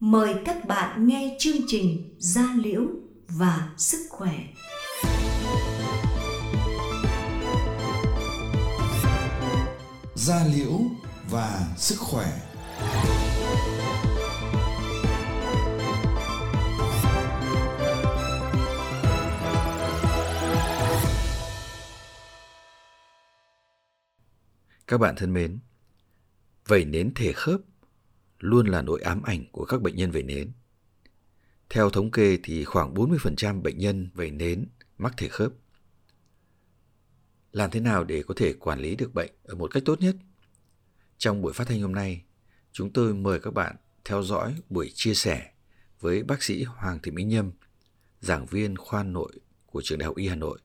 mời các bạn nghe chương trình Gia Liễu và Sức Khỏe. Gia Liễu và Sức Khỏe Các bạn thân mến, vẩy nến thể khớp luôn là nỗi ám ảnh của các bệnh nhân vẩy nến. Theo thống kê thì khoảng 40% bệnh nhân vẩy nến mắc thể khớp. Làm thế nào để có thể quản lý được bệnh ở một cách tốt nhất? Trong buổi phát thanh hôm nay, chúng tôi mời các bạn theo dõi buổi chia sẻ với bác sĩ Hoàng Thị Mỹ Nhâm, giảng viên khoa nội của trường Đại học Y Hà Nội,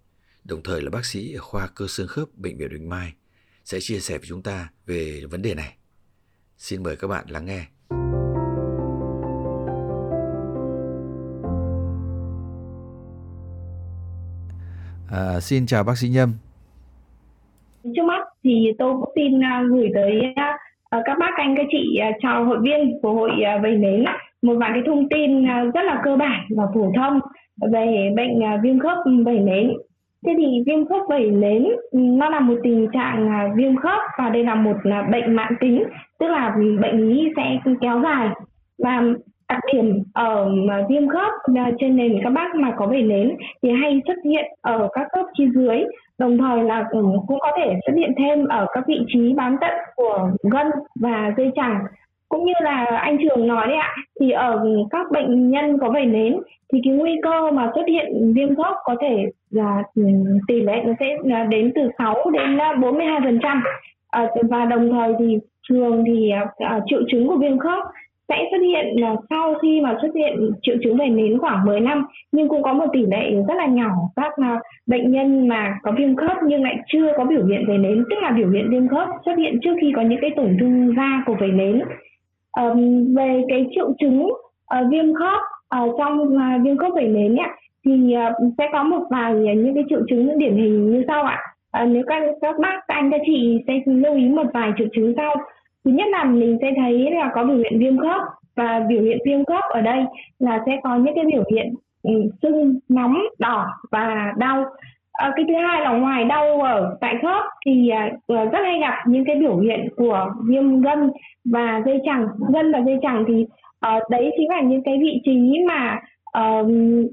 đồng thời là bác sĩ ở khoa cơ xương khớp Bệnh viện Bình Mai sẽ chia sẻ với chúng ta về vấn đề này. Xin mời các bạn lắng nghe. À, xin chào bác sĩ Nhâm. Trước mắt thì tôi cũng xin uh, gửi tới uh, các bác anh các chị chào hội viên của hội vầy nến một vài cái thông tin rất là cơ bản và phổ thông về bệnh viêm khớp vẩy nến Thế thì viêm khớp vẩy nến nó là một tình trạng viêm khớp và đây là một là bệnh mãn tính, tức là bệnh lý sẽ kéo dài. Và đặc điểm ở viêm khớp à, trên nền các bác mà có vẩy nến thì hay xuất hiện ở các khớp chi dưới đồng thời là ừ, cũng có thể xuất hiện thêm ở các vị trí bám tận của gân và dây chằng. Cũng như là anh trường nói đấy ạ thì ở các bệnh nhân có vẩy nến thì cái nguy cơ mà xuất hiện viêm khớp có thể Dạ, là tỷ lệ nó sẽ đến từ 6 đến ờ, 42 phần trăm. À, và đồng thời thì thường thì à, triệu chứng của viêm khớp sẽ xuất hiện là sau khi mà xuất hiện triệu chứng về nến khoảng 10 năm nhưng cũng có một tỷ lệ rất là nhỏ các bệnh nhân mà có viêm khớp nhưng lại chưa có biểu hiện về nến tức là biểu hiện viêm khớp xuất hiện trước khi có những cái tổn thương da của về nến. Về cái triệu chứng uh, viêm khớp uh, trong uh, viêm khớp vẩy nến ấy, thì ờ, sẽ có một vài ờ, những cái triệu chứng điển hình như sau ạ. À, nếu các các bác các anh các chị sẽ lưu ý một vài triệu chứng sau. Thứ nhất là mình sẽ thấy là có biểu hiện viêm khớp và biểu hiện viêm khớp ở đây là sẽ có những cái biểu hiện ừ, sưng nóng đỏ và đau. À, cái thứ hai là ngoài đau ở tại khớp thì à, rất hay gặp những cái biểu hiện của viêm gân và dây chằng. Gân và dây chằng thì à, đấy chính là những cái vị trí mà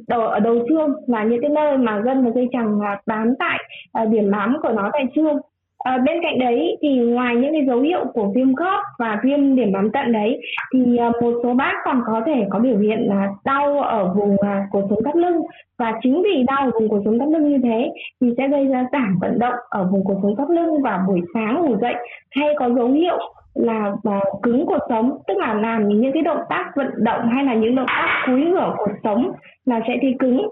đầu ở đầu xương là những cái nơi mà gân và dây chằng là bám tại uh, điểm bám của nó tại xương. À, bên cạnh đấy thì ngoài những cái dấu hiệu của viêm khớp và viêm điểm bám tận đấy thì à, một số bác còn có thể có biểu hiện là đau ở vùng à, cổ sống thắt lưng. Và chính vì đau ở vùng cổ sống thắt lưng như thế thì sẽ gây ra giảm vận động ở vùng cổ sống thắt lưng và buổi sáng ngủ dậy. Hay có dấu hiệu là uh, cứng cuộc sống tức là làm những cái động tác vận động hay là những động tác cúi ngửa cuộc sống là sẽ thấy cứng.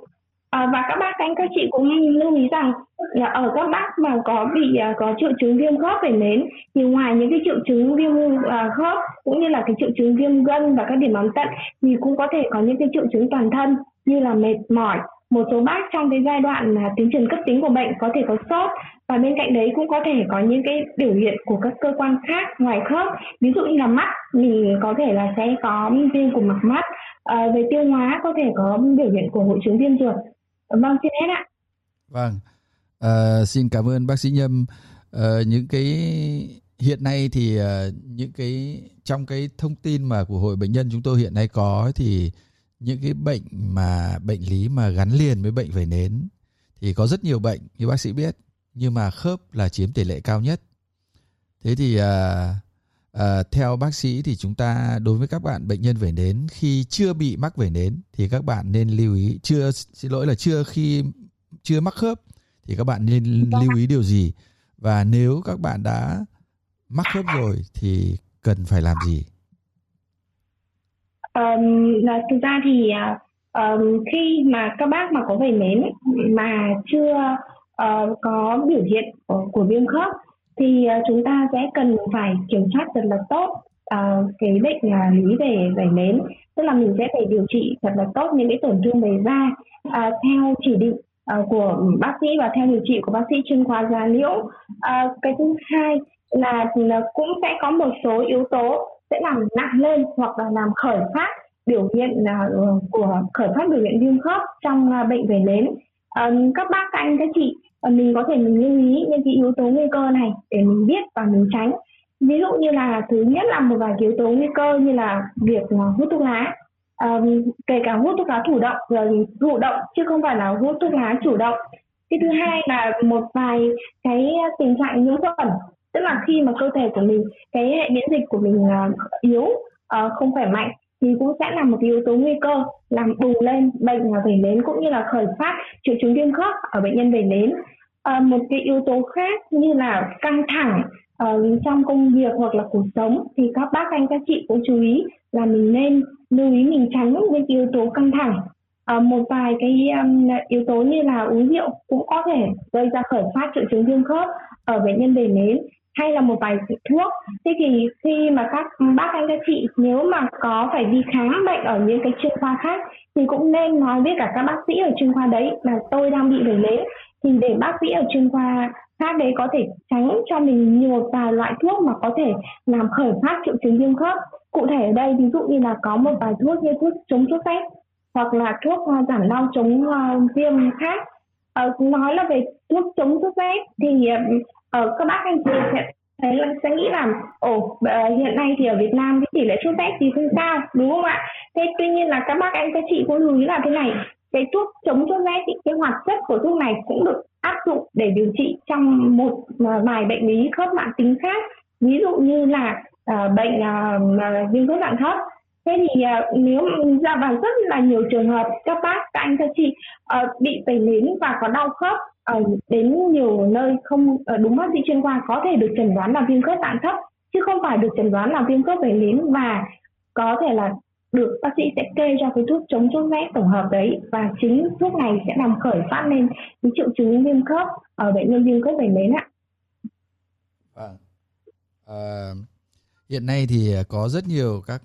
À, và các bác anh các chị cũng lưu ý rằng là ở các bác mà có bị uh, có triệu chứng viêm khớp về nến thì ngoài những cái triệu chứng viêm uh, khớp cũng như là cái triệu chứng viêm gân và các điểm bám tận thì cũng có thể có những cái triệu chứng toàn thân như là mệt mỏi. Một số bác trong cái giai đoạn là tiến triển cấp tính của bệnh có thể có sốt và bên cạnh đấy cũng có thể có những cái biểu hiện của các cơ quan khác ngoài khớp. Ví dụ như là mắt thì có thể là sẽ có viêm của mặt mắt. À, về tiêu hóa có thể có biểu hiện của hội chứng viêm ruột. Vâng xin hết ạ. Vâng. À, xin cảm ơn bác sĩ nhâm. À, những cái hiện nay thì uh, những cái trong cái thông tin mà của hội bệnh nhân chúng tôi hiện nay có thì những cái bệnh mà bệnh lý mà gắn liền với bệnh vẩy nến thì có rất nhiều bệnh như bác sĩ biết nhưng mà khớp là chiếm tỷ lệ cao nhất. Thế thì à, à, theo bác sĩ thì chúng ta đối với các bạn bệnh nhân vẩy nến khi chưa bị mắc vẩy nến thì các bạn nên lưu ý chưa xin lỗi là chưa khi chưa mắc khớp thì các bạn nên lưu ý điều gì? Và nếu các bạn đã mắc khớp rồi thì cần phải làm gì? Um, là thực ra thì um, khi mà các bác mà có vẩy nến mà chưa uh, có biểu hiện của, của viêm khớp thì uh, chúng ta sẽ cần phải kiểm soát thật là tốt uh, cái bệnh uh, lý về vẩy nến. Tức là mình sẽ phải điều trị thật là tốt những cái tổn thương về da uh, theo chỉ định uh, của bác sĩ và theo điều trị của bác sĩ chuyên khoa da liễu. Uh, cái thứ hai là cũng sẽ có một số yếu tố sẽ làm nặng lên hoặc là làm khởi phát biểu hiện uh, của khởi phát biểu hiện viêm khớp trong uh, bệnh về nến um, các bác các anh các chị uh, mình có thể mình lưu ý những cái yếu tố nguy cơ này để mình biết và mình tránh. Ví dụ như là thứ nhất là một vài yếu tố nguy cơ như là việc ờ, hút thuốc lá. Um, kể cả hút thuốc lá thủ động rồi thụ động chứ không phải là hút thuốc lá chủ động. Cái thứ hai là một vài cái tình trạng nhiễm khuẩn tức là khi mà cơ thể của mình cái hệ miễn dịch của mình uh, yếu uh, không khỏe mạnh thì cũng sẽ là một yếu tố nguy cơ làm bùng lên bệnh vẩy nến cũng như là khởi phát triệu chứng viêm khớp ở bệnh nhân vẩy nến. À, một cái yếu tố khác như là căng thẳng uh, trong công việc hoặc là cuộc sống thì các bác anh các chị cũng chú ý là mình nên lưu ý mình tránh những yếu tố căng thẳng. Uh, một vài cái um, yếu tố như là uống rượu cũng có thể gây ra khởi phát triệu chứng viêm khớp ở bệnh nhân về nến hay là một vài thuốc. Thế thì khi mà các bác anh các chị, nếu mà có phải đi khám bệnh ở những cái chuyên khoa khác, thì cũng nên nói với cả các bác sĩ ở chuyên khoa đấy là tôi đang bị vẩy nến thì để bác sĩ ở chuyên khoa khác đấy có thể tránh cho mình nhiều vài loại thuốc mà có thể làm khởi phát triệu chứng viêm khớp. Cụ thể ở đây, ví dụ như là có một vài thuốc như thuốc chống sốt rét hoặc là thuốc à, giảm đau chống à, viêm khác. Ờ, nói là về thuốc chống sốt rét. Thì uh, các bác anh chị sẽ thấy là sẽ nghĩ là ồ uh, hiện nay thì ở Việt Nam cái tỷ lệ sốt rét thì không cao đúng không ạ? Thế tuy nhiên là các bác anh các chị cũng lưu ý là thế này cái thuốc chống sốt rét thì cái hoạt chất của thuốc này cũng được áp dụng để điều trị trong một vài bệnh lý khớp mạng tính khác. Ví dụ như là uh, bệnh uh, viêm khớp dạng thấp thế thì uh, nếu ra vào rất là nhiều trường hợp các bác các anh các chị uh, bị tẩy nến và có đau khớp uh, đến nhiều nơi không uh, đúng bác sĩ chuyên khoa có thể được chẩn đoán là viêm khớp dạng thấp chứ không phải được chẩn đoán là viêm khớp tẩy nến và có thể là được bác sĩ sẽ kê cho cái thuốc chống sốt rét tổng hợp đấy và chính thuốc này sẽ làm khởi phát lên cái triệu chứng viêm khớp ở bệnh nhân viêm khớp vẩy nến ạ. À, À, hiện nay thì có rất nhiều các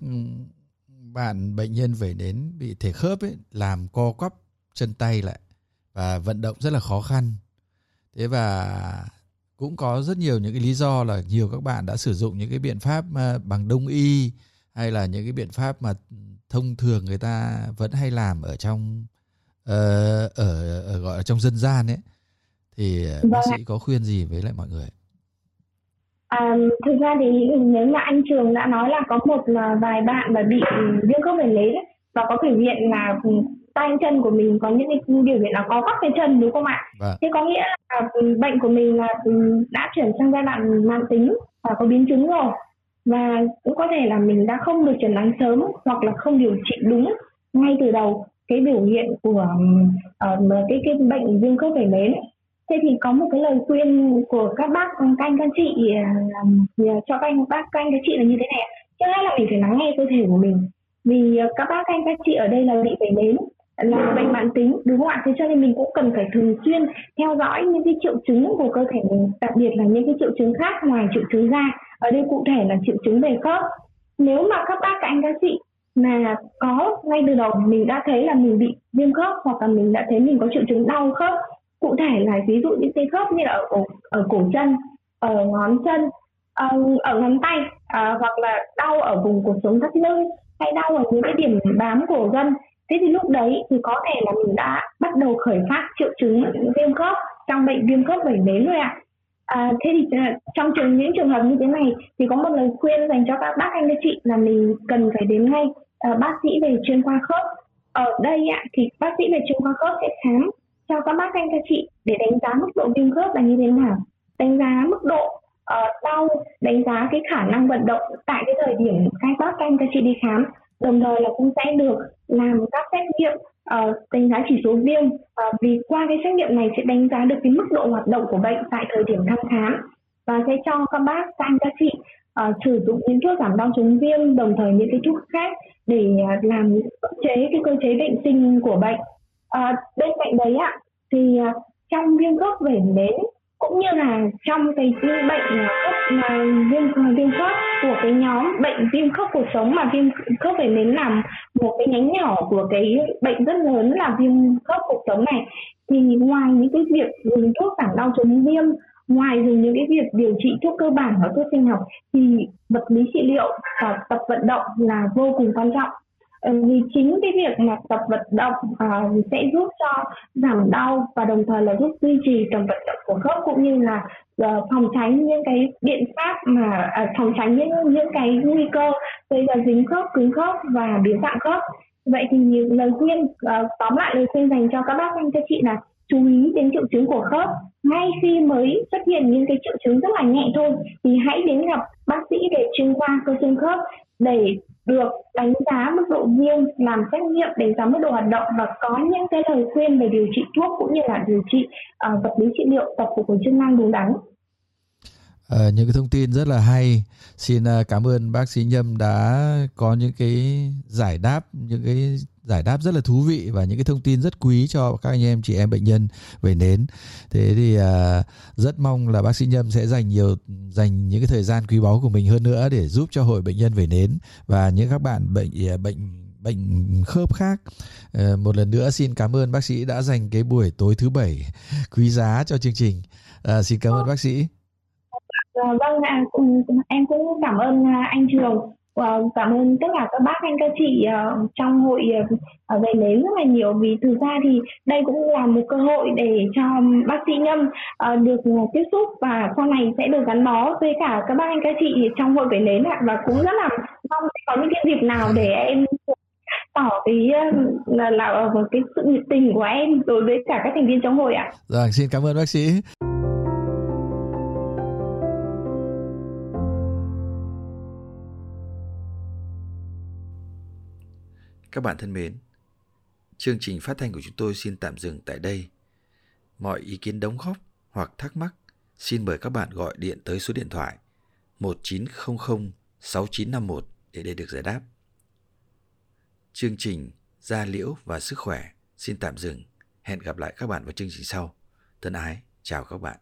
bạn bệnh nhân về đến bị thể khớp ấy làm co quắp chân tay lại và vận động rất là khó khăn. Thế và cũng có rất nhiều những cái lý do là nhiều các bạn đã sử dụng những cái biện pháp à, bằng đông y hay là những cái biện pháp mà thông thường người ta vẫn hay làm ở trong uh, ở, ở gọi là trong dân gian ấy thì vâng. bác sĩ có khuyên gì với lại mọi người? À, thực ra thì nếu mà anh Trường đã nói là có một vài bạn mà bị viêm khớp vẩy nến và có biểu hiện là tay chân của mình có những cái biểu hiện là có các cái chân đúng không ạ? Vâng. Thế có nghĩa là bệnh của mình là đã chuyển sang giai đoạn mạng tính và có biến chứng rồi và cũng có thể là mình đã không được chẩn đoán sớm hoặc là không điều trị đúng ngay từ đầu cái biểu hiện của uh, cái cái bệnh viêm khớp vẩy nến thế thì có một cái lời khuyên của các bác ừ, các anh các chị à, cho các anh, bác, các anh các chị là như thế này trước hết là mình phải lắng nghe cơ thể của mình. Vì à, các bác, các anh các chị ở đây là bị bệnh nến là bệnh mãn tính, đúng không ạ? Thế cho nên mình cũng cần phải thường xuyên theo dõi những cái triệu chứng của cơ thể mình, đặc biệt là những cái triệu chứng khác ngoài triệu chứng da. Ở đây cụ thể là triệu chứng về khớp. Nếu mà các bác, các anh các chị mà có ngay từ đầu mình đã thấy là mình bị viêm khớp hoặc là mình đã thấy mình có triệu chứng đau khớp cụ thể là ví dụ những cái khớp như là ở cổ, ở cổ chân ở ngón chân ở, ngón tay à, hoặc là đau ở vùng cuộc sống thắt lưng hay đau ở những cái điểm bám cổ gân thế thì lúc đấy thì có thể là mình đã bắt đầu khởi phát triệu chứng viêm khớp trong bệnh viêm khớp vẩy nến rồi ạ. À, thế thì à, trong trường những trường hợp như thế này thì có một lời khuyên dành cho các bác anh các chị là mình cần phải đến ngay uh, bác sĩ về chuyên khoa khớp. Ở đây ạ thì bác sĩ về chuyên khoa khớp sẽ khám cho các bác anh các chị để đánh giá mức độ viêm khớp là như thế nào đánh giá mức độ uh, đau đánh giá cái khả năng vận động tại cái thời điểm các bác anh các chị đi khám. Đồng thời là cũng sẽ được làm các xét nghiệm uh, đánh giá chỉ số viêm uh, vì qua cái xét nghiệm này sẽ đánh giá được cái mức độ hoạt động của bệnh tại thời điểm thăm khám và sẽ cho các bác các anh các chị uh, sử dụng những thuốc giảm đau chống viêm đồng thời những cái thuốc khác để uh, làm chế cái cơ chế bệnh sinh của bệnh à, bên cạnh đấy ạ thì ờ, trong viêm khớp vẩy nến cũng như là trong cái bệnh ờ, khớp viêm viêm khớp của cái nhóm bệnh viêm khớp cuộc sống mà viêm khớp vẩy nến làm một cái nhánh nhỏ của cái bệnh rất lớn là viêm khớp cuộc sống này thì ngoài những cái việc dùng thuốc giảm đau chống viêm ngoài dùng những cái việc điều trị thuốc cơ bản và thuốc sinh học thì vật lý trị liệu và tập vận động là vô cùng quan trọng. Ờ, vì chính cái việc mà tập vận động uh, sẽ giúp cho giảm đau và đồng thời là giúp duy trì tầm vận động của khớp cũng như là uh, phòng tránh những cái biện pháp mà uh, phòng tránh những những cái nguy cơ gây ra dính khớp cứng khớp và biến dạng khớp. Vậy thì lời khuyên uh, tóm lại lời khuyên dành cho các bác anh cho chị là chú ý đến triệu chứng của khớp. Ngay khi mới xuất hiện những cái triệu chứng rất là nhẹ thôi thì hãy đến gặp bác sĩ về chuyên khoa cơ xương khớp để được đánh giá mức độ viêm, làm xét nghiệm đánh giá mức độ hoạt động và có những cái lời khuyên về điều trị thuốc cũng như là điều trị uh, vật lý trị liệu tập phục hồi chức năng đúng đắn. À, những cái thông tin rất là hay. Xin uh, cảm ơn bác sĩ Nhâm đã có những cái giải đáp, những cái giải đáp rất là thú vị và những cái thông tin rất quý cho các anh em chị em bệnh nhân về nến. Thế thì à, rất mong là bác sĩ Nhâm sẽ dành nhiều dành những cái thời gian quý báu của mình hơn nữa để giúp cho hội bệnh nhân về nến và những các bạn bệnh à, bệnh bệnh khớp khác. Ờ, một lần nữa xin cảm ơn bác sĩ đã dành cái buổi tối thứ bảy quý giá cho chương trình. À, xin cảm ơn bác sĩ. Ờ, vâng em cũng cảm ơn à, anh Trường Wow, cảm ơn tất cả các bác anh các chị uh, trong hội uh, về nến rất là nhiều vì thực ra thì đây cũng là một cơ hội để cho bác sĩ Nhâm uh, ờ, được uh, tiếp xúc và sau này sẽ được gắn bó với cả các bác anh các chị trong hội về nến ạ và cũng rất là mong có những cái dịp nào để em tỏ cái là, là cái sự nhiệt tình của em đối với cả các thành viên trong hội ạ. Rồi, xin cảm ơn bác sĩ. Các bạn thân mến, chương trình phát thanh của chúng tôi xin tạm dừng tại đây. Mọi ý kiến đóng góp hoặc thắc mắc, xin mời các bạn gọi điện tới số điện thoại 1900 6951 để đây được giải đáp. Chương trình Gia Liễu và Sức Khỏe xin tạm dừng. Hẹn gặp lại các bạn vào chương trình sau. Thân ái, chào các bạn.